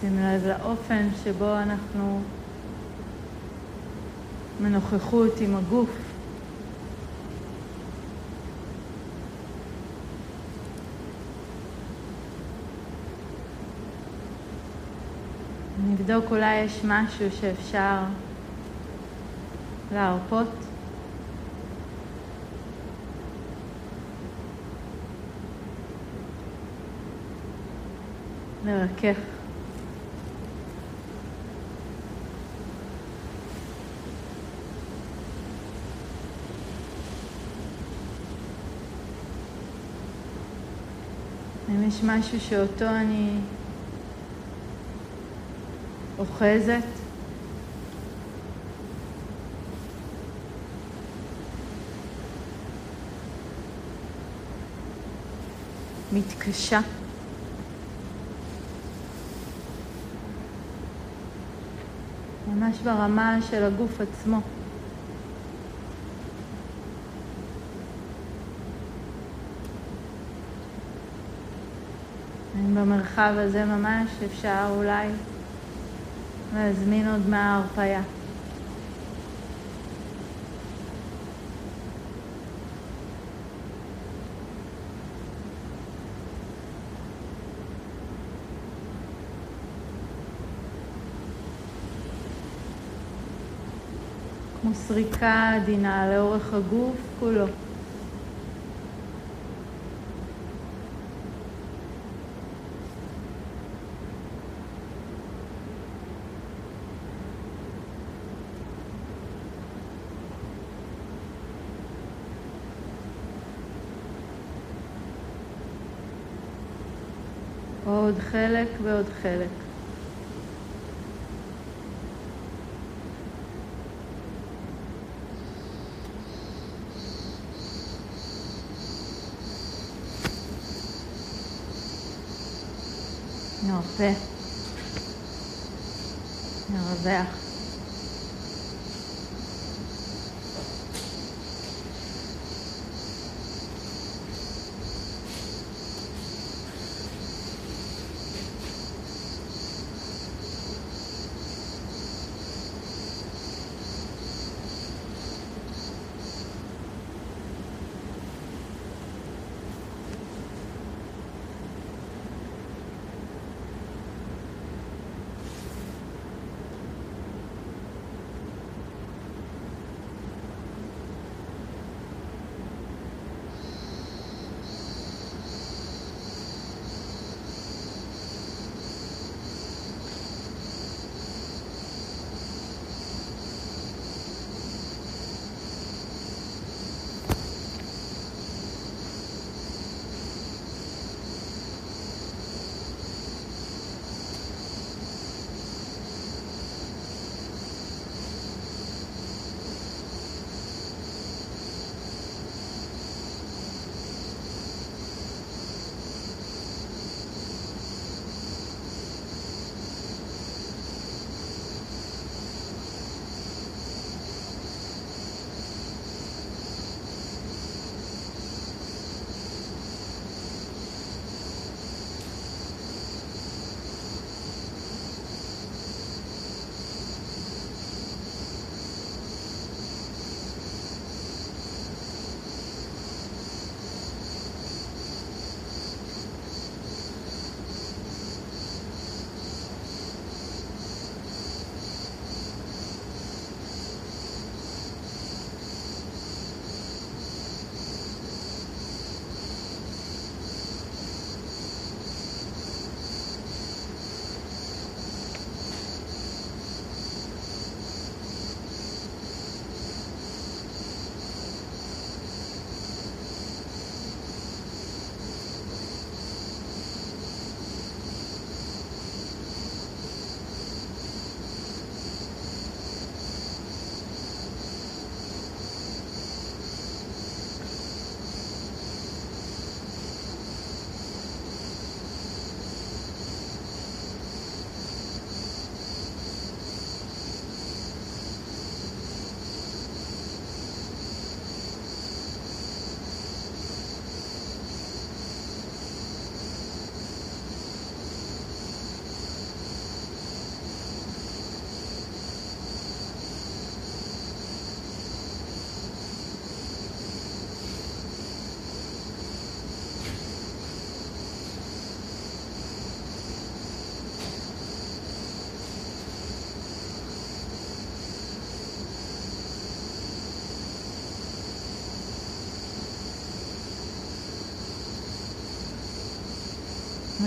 שים לב לאופן שבו אנחנו מנוכחות עם הגוף. נבדוק אולי יש משהו שאפשר להרפות. לרכך. אם יש משהו שאותו אני אוחזת, מתקשה. ממש ברמה של הגוף עצמו. במרחב הזה ממש אפשר אולי להזמין עוד מההרפאיה. כמו סריקה עדינה לאורך הגוף כולו. עוד חלק ועוד חלק. נרפה, נרווח.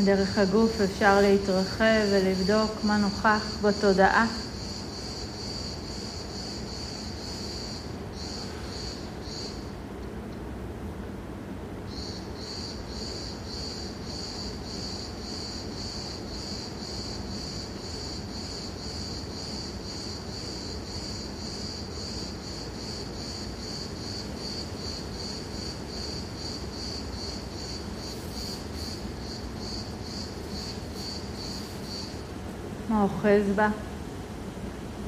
מדרך הגוף אפשר להתרחב ולבדוק מה נוכח בתודעה. מה אוחז בה?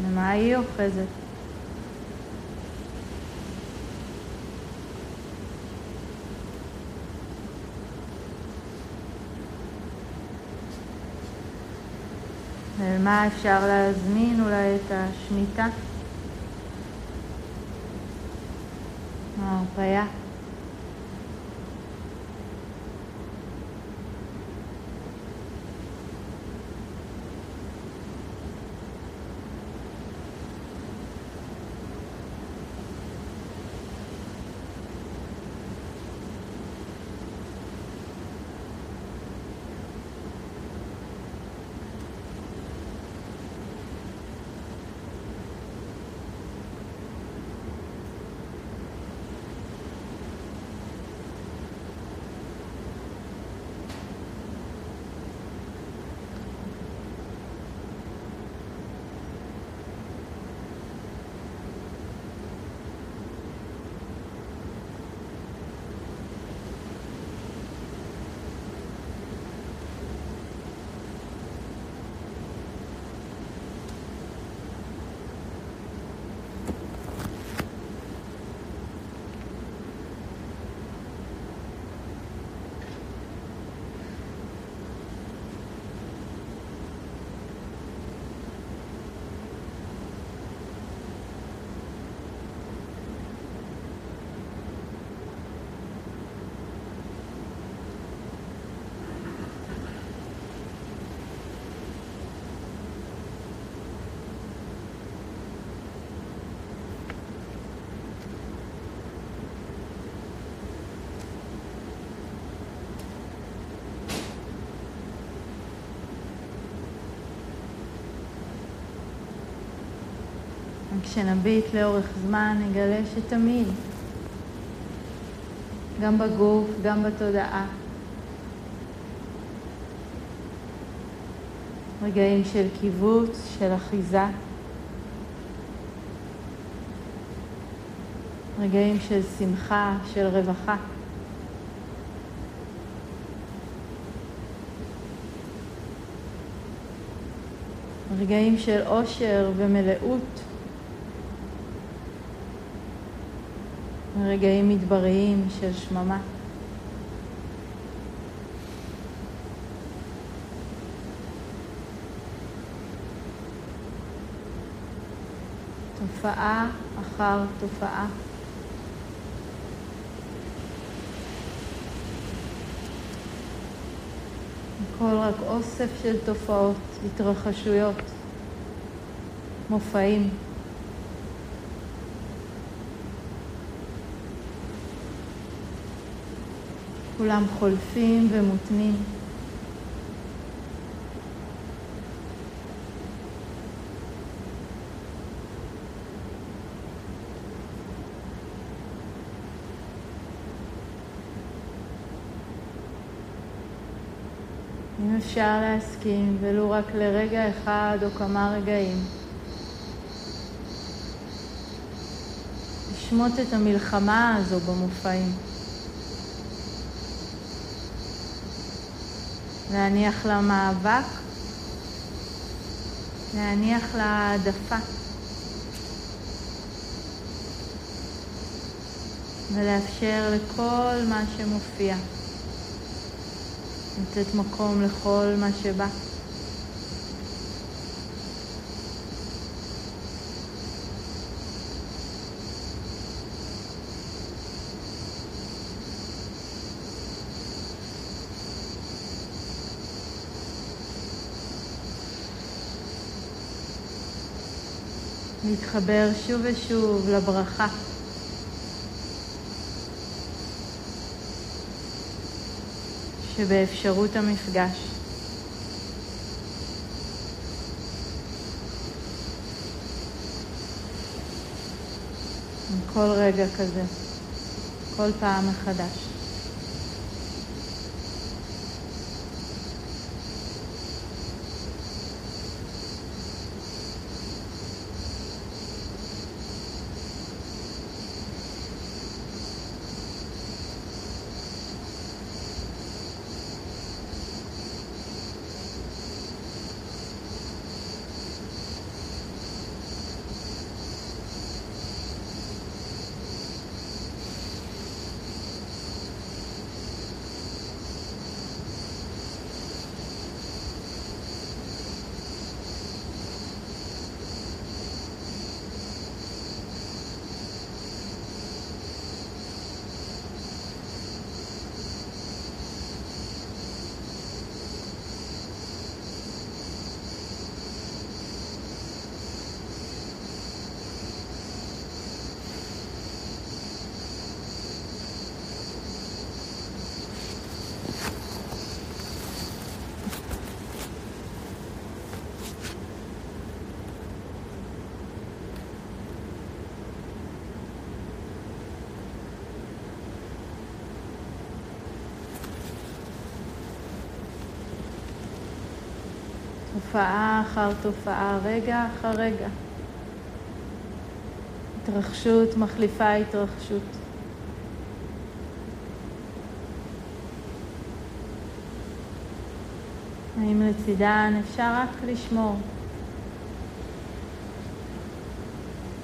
ומה היא אוחזת? ולמה אפשר להזמין אולי את השמיטה? ההרפאיה. כשנביט לאורך זמן נגלה שתמיד, גם בגוף, גם בתודעה, רגעים של קיבוץ, של אחיזה, רגעים של שמחה, של רווחה. רגעים של אושר ומלאות. רגעים מדבריים של שממה. תופעה אחר תופעה. הכל רק אוסף של תופעות, התרחשויות, מופעים. כולם חולפים ומותנים. אם אפשר להסכים, ולו רק לרגע אחד או כמה רגעים, לשמוט את המלחמה הזו במופעים. להניח למאבק, להניח להעדפה. ולאפשר לכל מה שמופיע, לתת מקום לכל מה שבא. להתחבר שוב ושוב לברכה. שבאפשרות המפגש. עם כל רגע כזה, כל פעם מחדש. תופעה אחר תופעה, רגע אחר רגע. התרחשות מחליפה התרחשות. האם לצידן אפשר רק לשמור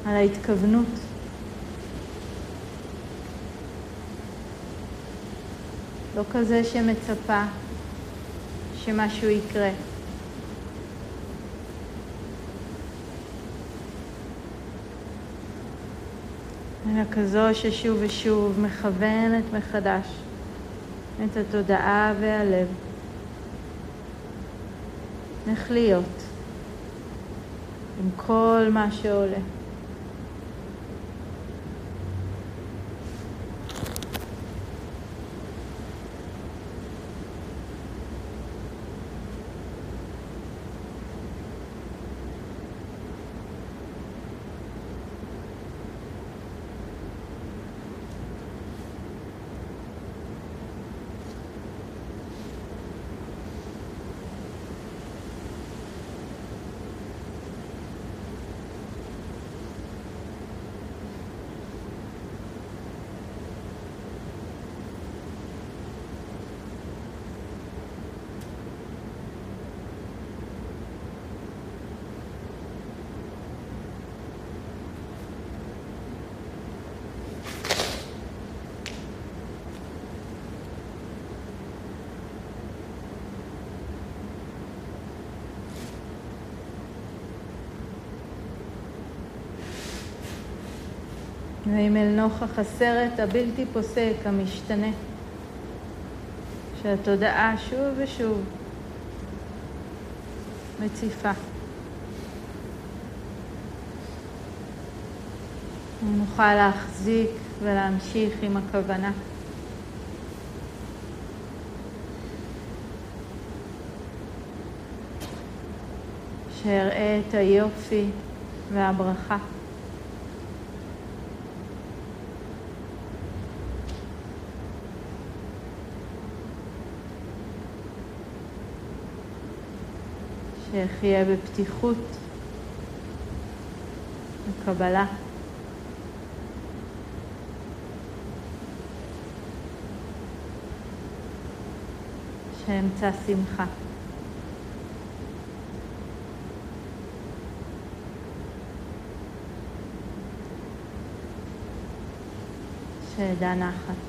על ההתכוונות לא כזה שמצפה שמשהו יקרה. אלא כזו ששוב ושוב מכוונת מחדש את התודעה והלב. איך להיות עם כל מה שעולה. ואם אל נוכח הסרט הבלתי פוסק, המשתנה, שהתודעה שוב ושוב מציפה. נוכל להחזיק ולהמשיך עם הכוונה. שאראה את היופי והברכה. שאחיה בפתיחות וקבלה. שאמצא שמחה. שאדע נחת.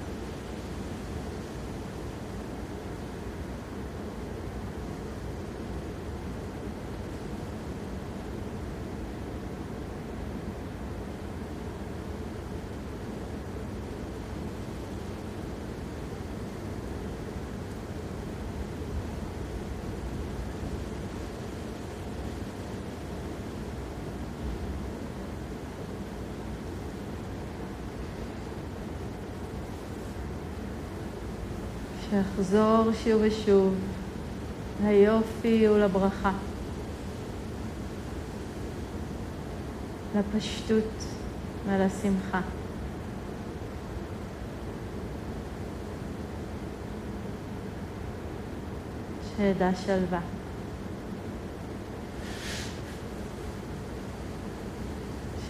שיחזור שוב ושוב ליופי ולברכה, לפשטות ולשמחה. שידע שלווה.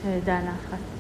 שידע נחת.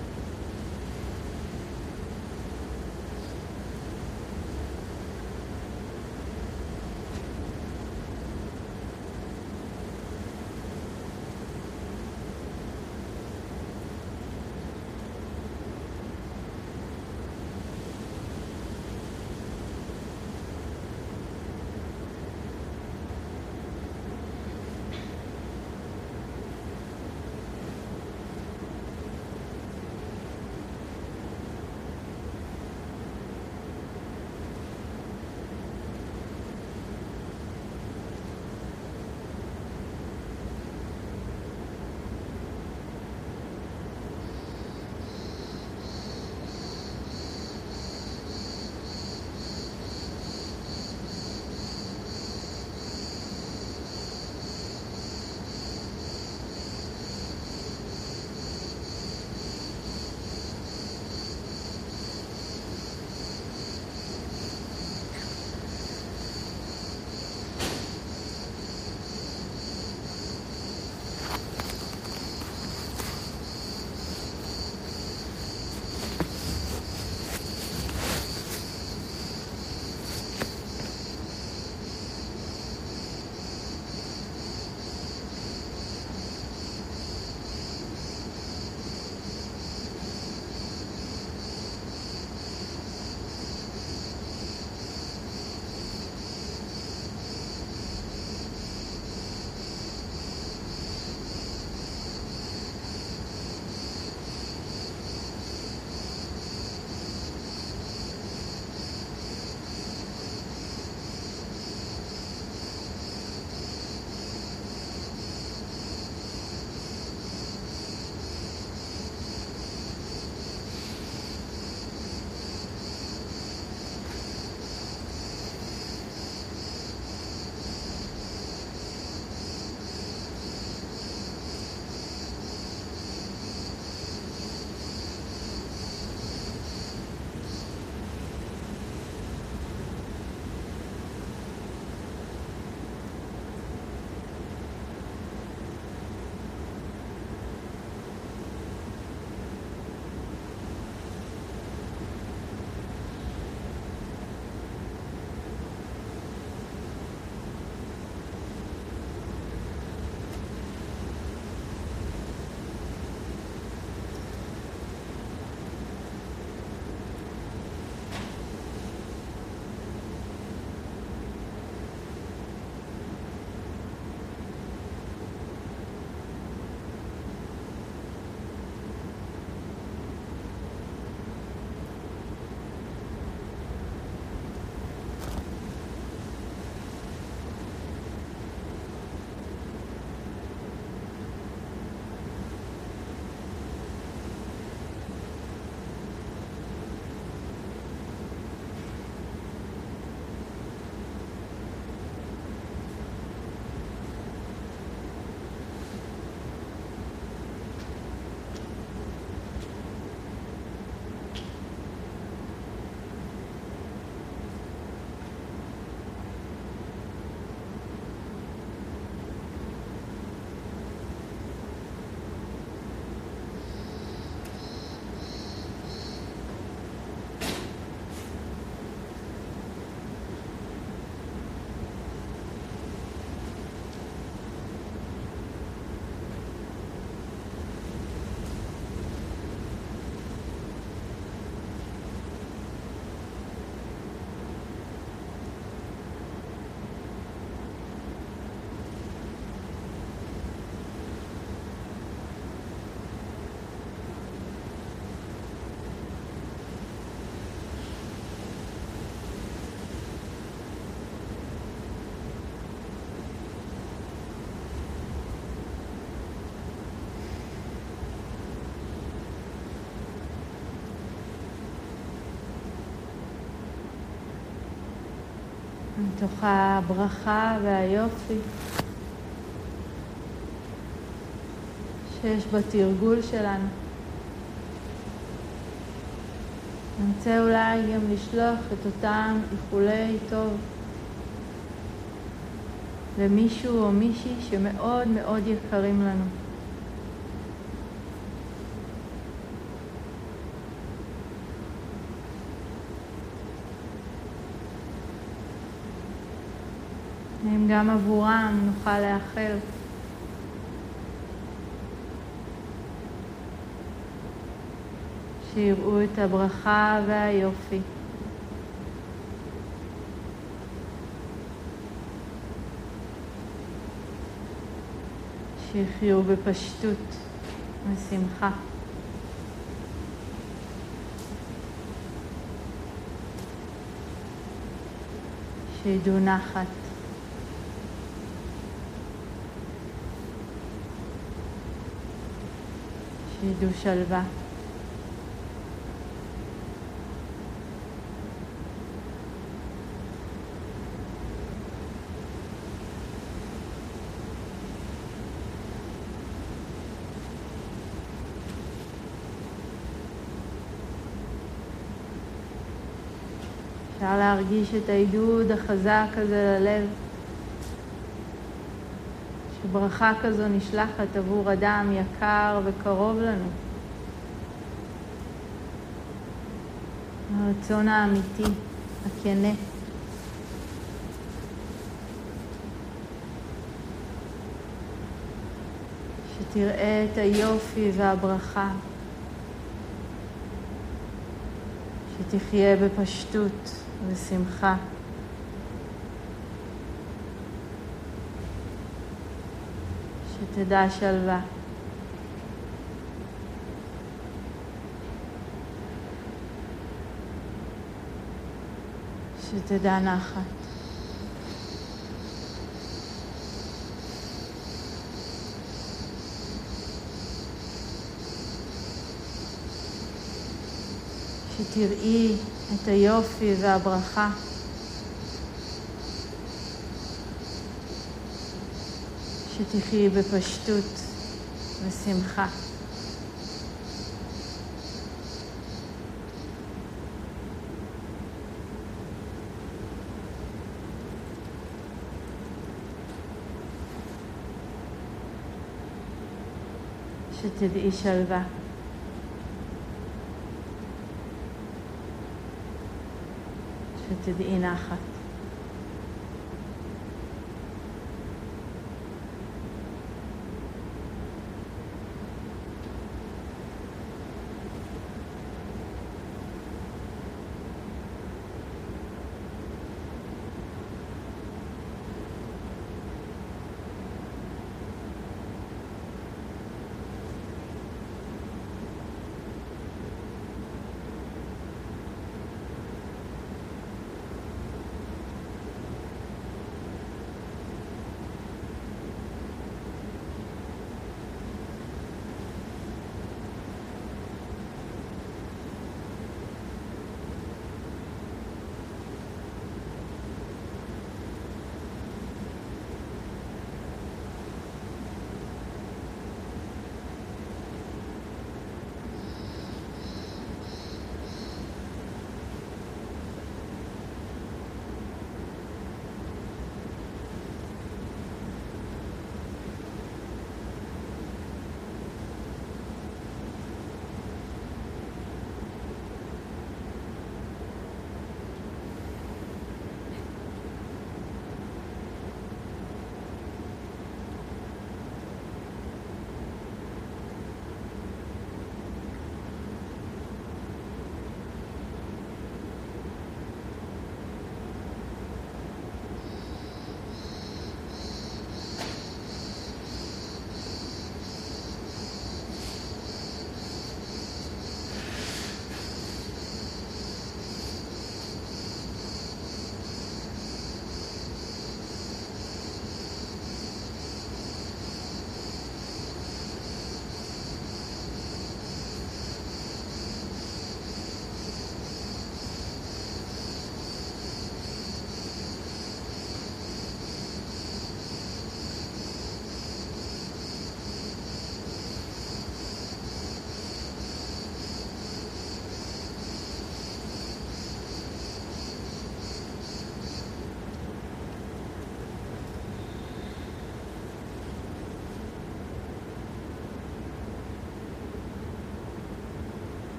מתוך הברכה והיופי שיש בתרגול שלנו. נרצה אולי גם לשלוח את אותם איחולי טוב למישהו או מישהי שמאוד מאוד יקרים לנו. אם גם עבורם נוכל לאחל. שיראו את הברכה והיופי. שיחיו בפשטות ושמחה. שידעו נחת. שידעו שלווה. אפשר להרגיש את העידוד החזק הזה ללב, שברכה כזו נשלחת עבור אדם יקר וקרוב לנו. הרצון האמיתי, הכנה. שתראה את היופי והברכה. שתחיה בפשטות. ושמחה. שתדע שלווה. שתדע נחת. שתראי את היופי והברכה. שתחי בפשטות ושמחה. שתדעי שלווה. שתדעי נחת.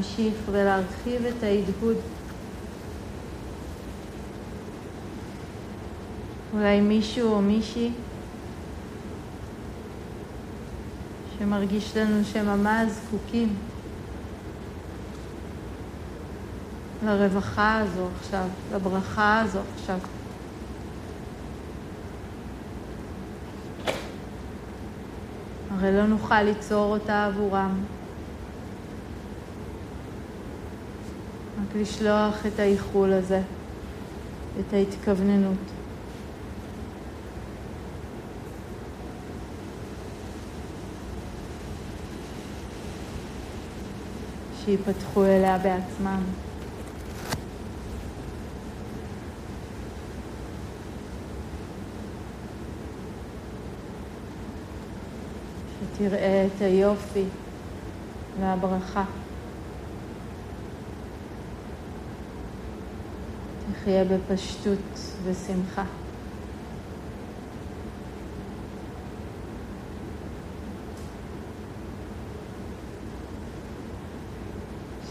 להמשיך ולהרחיב את ההדהוד. אולי מישהו או מישהי שמרגיש לנו שממש זקוקים לרווחה הזו עכשיו, לברכה הזו עכשיו. הרי לא נוכל ליצור אותה עבורם. לשלוח את האיחול הזה, את ההתכווננות. שיפתחו אליה בעצמם. שתראה את היופי והברכה. תחיה בפשטות ושמחה.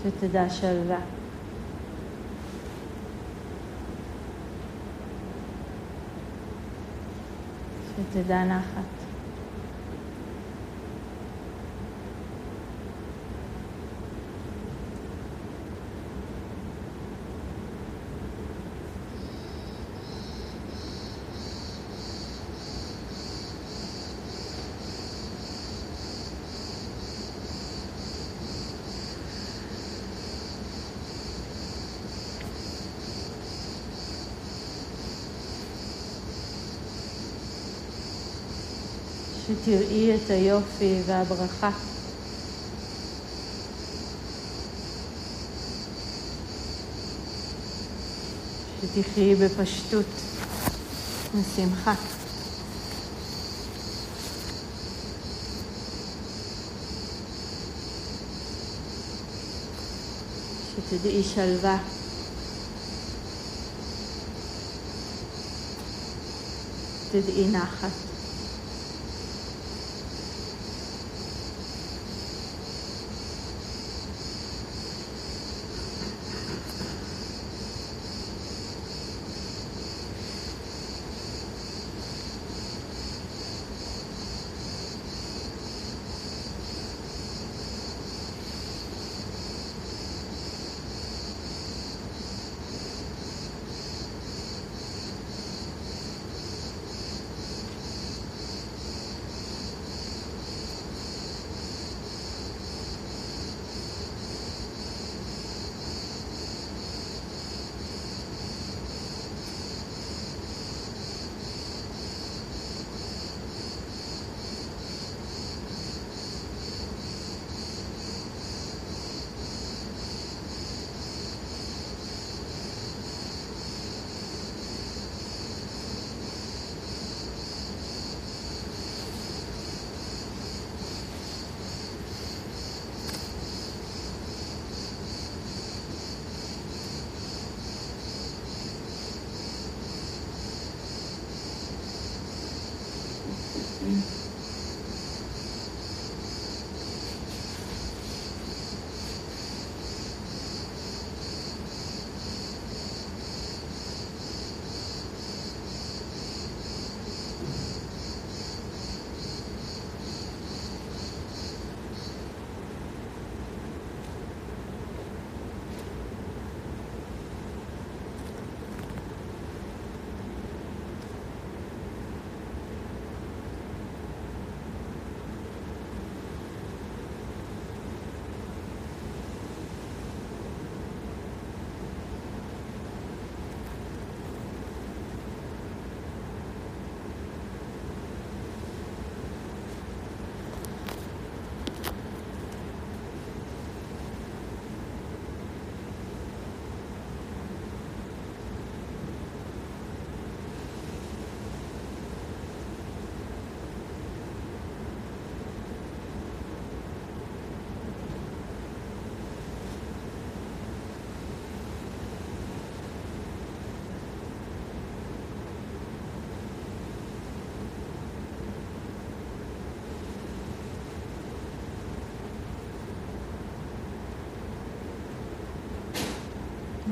שתדע שלווה. שתדע נחת. שתראי את היופי והברכה. שתחיי בפשטות ושמחה. שתדעי שלווה. תדעי נחת.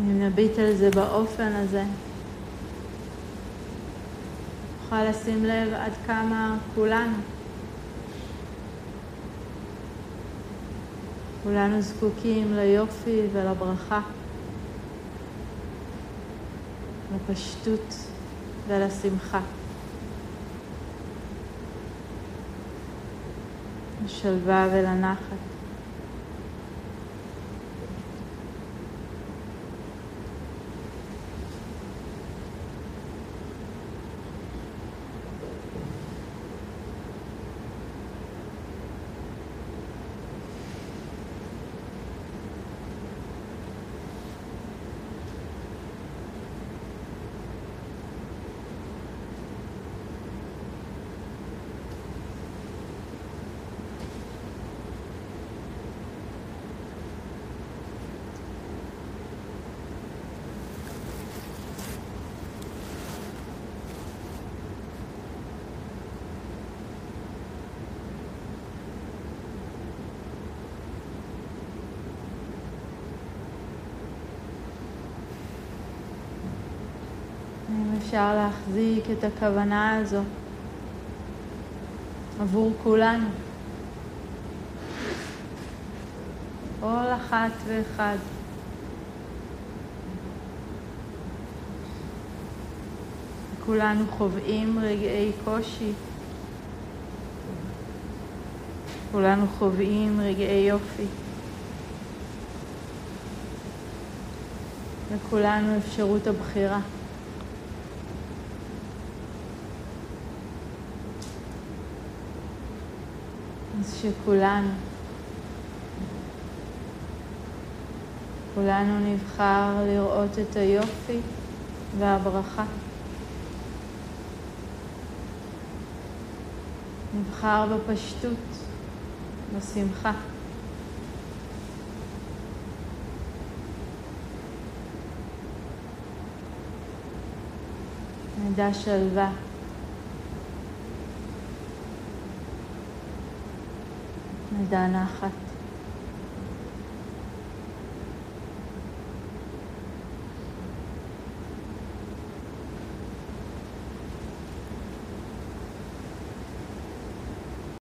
אם נביט על זה באופן הזה, נוכל לשים לב עד כמה כולנו, כולנו זקוקים ליופי ולברכה, לפשטות ולשמחה. לשלווה ולנחת. אם אפשר להחזיק את הכוונה הזו עבור כולנו, כל אחת ואחד. כולנו חווים רגעי קושי, כולנו חווים רגעי יופי. לכולנו אפשרות הבחירה. אז שכולנו, כולנו נבחר לראות את היופי והברכה. נבחר בפשטות, בשמחה. נדע שלווה. נדע נחת.